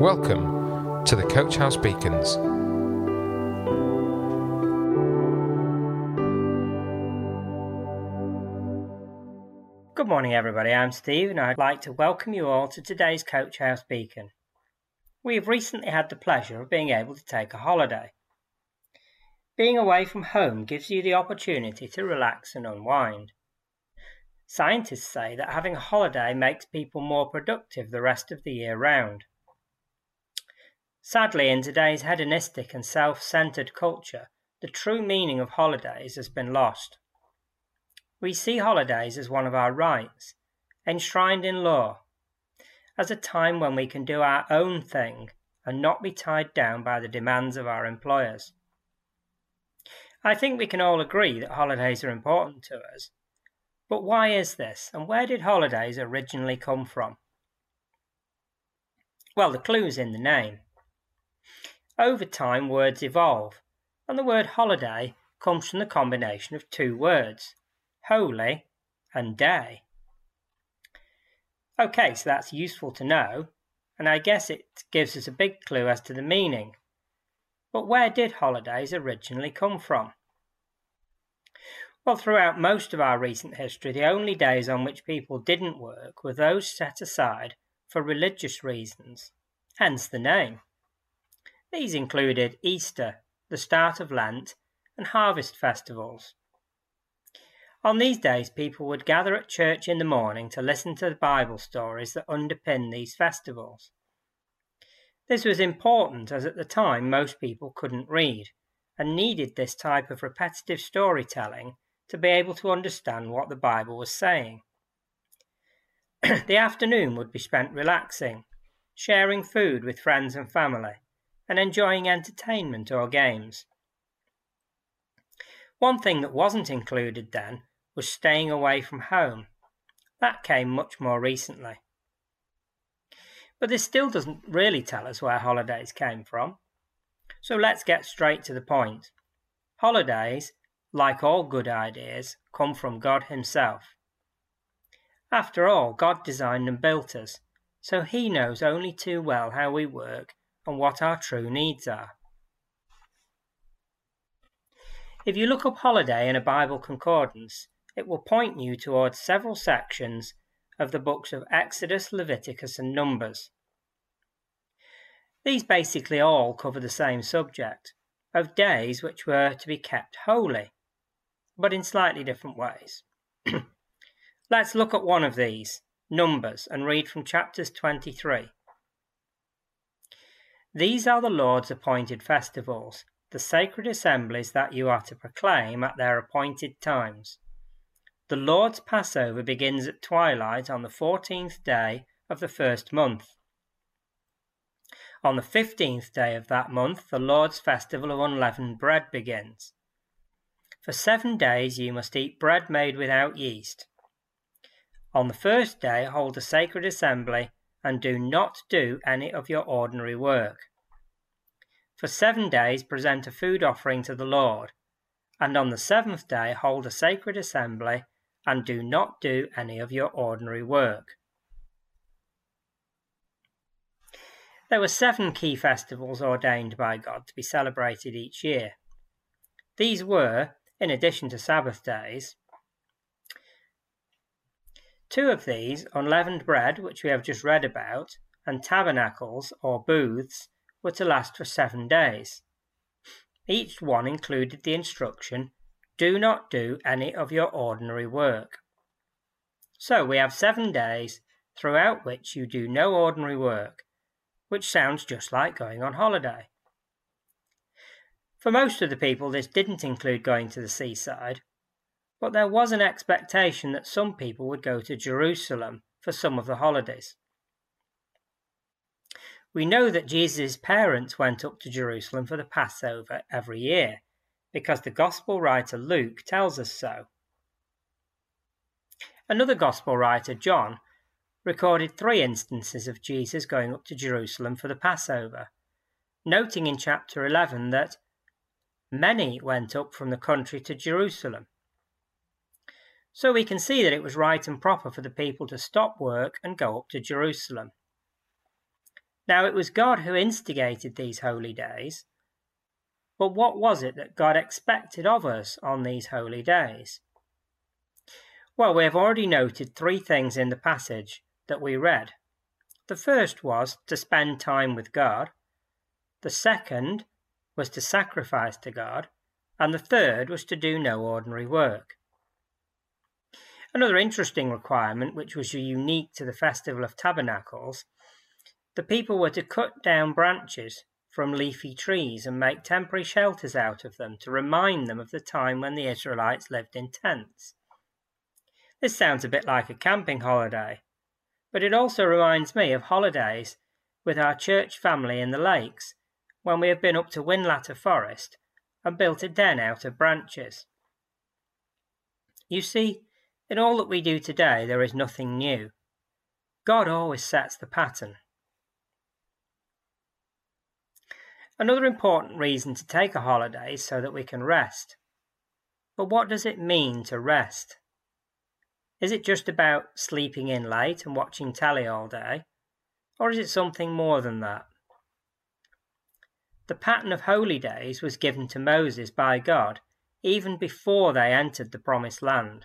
Welcome to the Coach House Beacons. Good morning, everybody. I'm Steve, and I'd like to welcome you all to today's Coach House Beacon. We have recently had the pleasure of being able to take a holiday. Being away from home gives you the opportunity to relax and unwind. Scientists say that having a holiday makes people more productive the rest of the year round. Sadly, in today's hedonistic and self centered culture, the true meaning of holidays has been lost. We see holidays as one of our rights, enshrined in law, as a time when we can do our own thing and not be tied down by the demands of our employers. I think we can all agree that holidays are important to us. But why is this, and where did holidays originally come from? Well, the clue's in the name. Over time, words evolve, and the word holiday comes from the combination of two words holy and day. Okay, so that's useful to know, and I guess it gives us a big clue as to the meaning. But where did holidays originally come from? Well, throughout most of our recent history, the only days on which people didn't work were those set aside for religious reasons, hence the name. These included Easter, the start of Lent, and harvest festivals. On these days, people would gather at church in the morning to listen to the Bible stories that underpin these festivals. This was important as at the time most people couldn't read and needed this type of repetitive storytelling to be able to understand what the Bible was saying. the afternoon would be spent relaxing, sharing food with friends and family, and enjoying entertainment or games. One thing that wasn't included then was staying away from home. That came much more recently. But this still doesn't really tell us where holidays came from. So let's get straight to the point. Holidays, like all good ideas, come from God Himself. After all, God designed and built us, so He knows only too well how we work and what our true needs are. If you look up holiday in a Bible concordance, it will point you towards several sections of the books of Exodus, Leviticus, and Numbers. These basically all cover the same subject of days which were to be kept holy, but in slightly different ways. Let's look at one of these, Numbers, and read from chapters 23. These are the Lord's appointed festivals, the sacred assemblies that you are to proclaim at their appointed times. The Lord's Passover begins at twilight on the fourteenth day of the first month. On the fifteenth day of that month, the Lord's festival of unleavened bread begins. For seven days you must eat bread made without yeast. On the first day, hold a sacred assembly and do not do any of your ordinary work. For seven days, present a food offering to the Lord, and on the seventh day, hold a sacred assembly and do not do any of your ordinary work. There were seven key festivals ordained by God to be celebrated each year. These were, in addition to Sabbath days, two of these, unleavened bread, which we have just read about, and tabernacles or booths, were to last for seven days. Each one included the instruction do not do any of your ordinary work. So we have seven days throughout which you do no ordinary work, which sounds just like going on holiday. For most of the people, this didn't include going to the seaside, but there was an expectation that some people would go to Jerusalem for some of the holidays. We know that Jesus' parents went up to Jerusalem for the Passover every year, because the Gospel writer Luke tells us so. Another Gospel writer, John, recorded three instances of Jesus going up to Jerusalem for the Passover, noting in chapter 11 that many went up from the country to Jerusalem. So we can see that it was right and proper for the people to stop work and go up to Jerusalem. Now, it was God who instigated these holy days, but what was it that God expected of us on these holy days? Well, we have already noted three things in the passage that we read. The first was to spend time with God, the second was to sacrifice to God, and the third was to do no ordinary work. Another interesting requirement, which was unique to the Festival of Tabernacles, the people were to cut down branches from leafy trees and make temporary shelters out of them to remind them of the time when the Israelites lived in tents. This sounds a bit like a camping holiday, but it also reminds me of holidays with our church family in the lakes when we have been up to Whinlatter Forest and built a den out of branches. You see, in all that we do today, there is nothing new. God always sets the pattern. Another important reason to take a holiday is so that we can rest. But what does it mean to rest? Is it just about sleeping in late and watching telly all day? Or is it something more than that? The pattern of holy days was given to Moses by God even before they entered the Promised Land,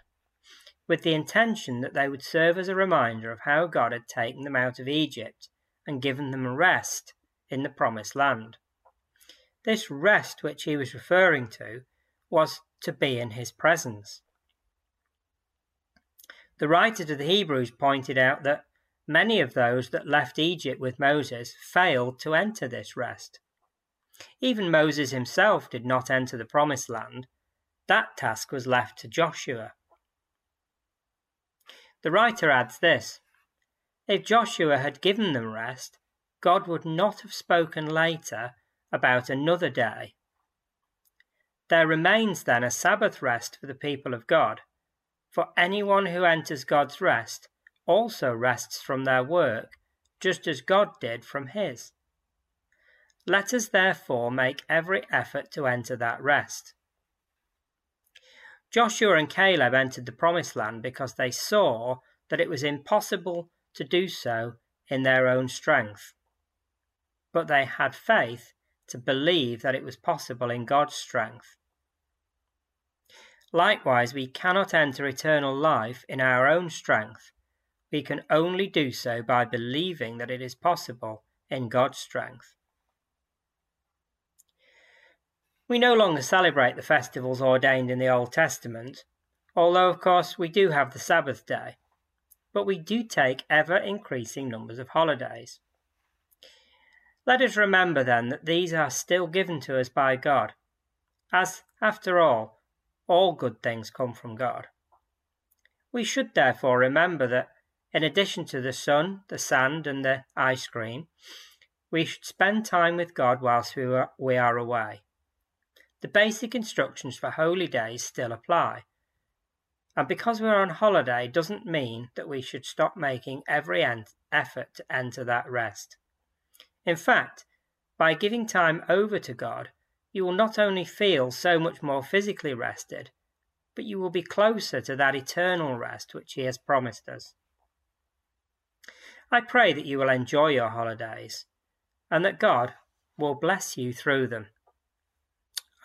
with the intention that they would serve as a reminder of how God had taken them out of Egypt and given them rest in the Promised Land. This rest which he was referring to was to be in his presence. The writer to the Hebrews pointed out that many of those that left Egypt with Moses failed to enter this rest. Even Moses himself did not enter the promised land. That task was left to Joshua. The writer adds this If Joshua had given them rest, God would not have spoken later about another day. There remains then a Sabbath rest for the people of God, for anyone who enters God's rest also rests from their work, just as God did from his. Let us therefore make every effort to enter that rest. Joshua and Caleb entered the promised land because they saw that it was impossible to do so in their own strength. But they had faith to believe that it was possible in God's strength. Likewise, we cannot enter eternal life in our own strength. We can only do so by believing that it is possible in God's strength. We no longer celebrate the festivals ordained in the Old Testament, although, of course, we do have the Sabbath day, but we do take ever increasing numbers of holidays. Let us remember then that these are still given to us by God, as, after all, all good things come from God. We should therefore remember that, in addition to the sun, the sand, and the ice cream, we should spend time with God whilst we are, away. The basic instructions for holy days still apply. And because we're on holiday doesn't mean that we should stop making every effort to enter that rest. In fact, by giving time over to God, you will not only feel so much more physically rested, but you will be closer to that eternal rest which He has promised us. I pray that you will enjoy your holidays and that God will bless you through them.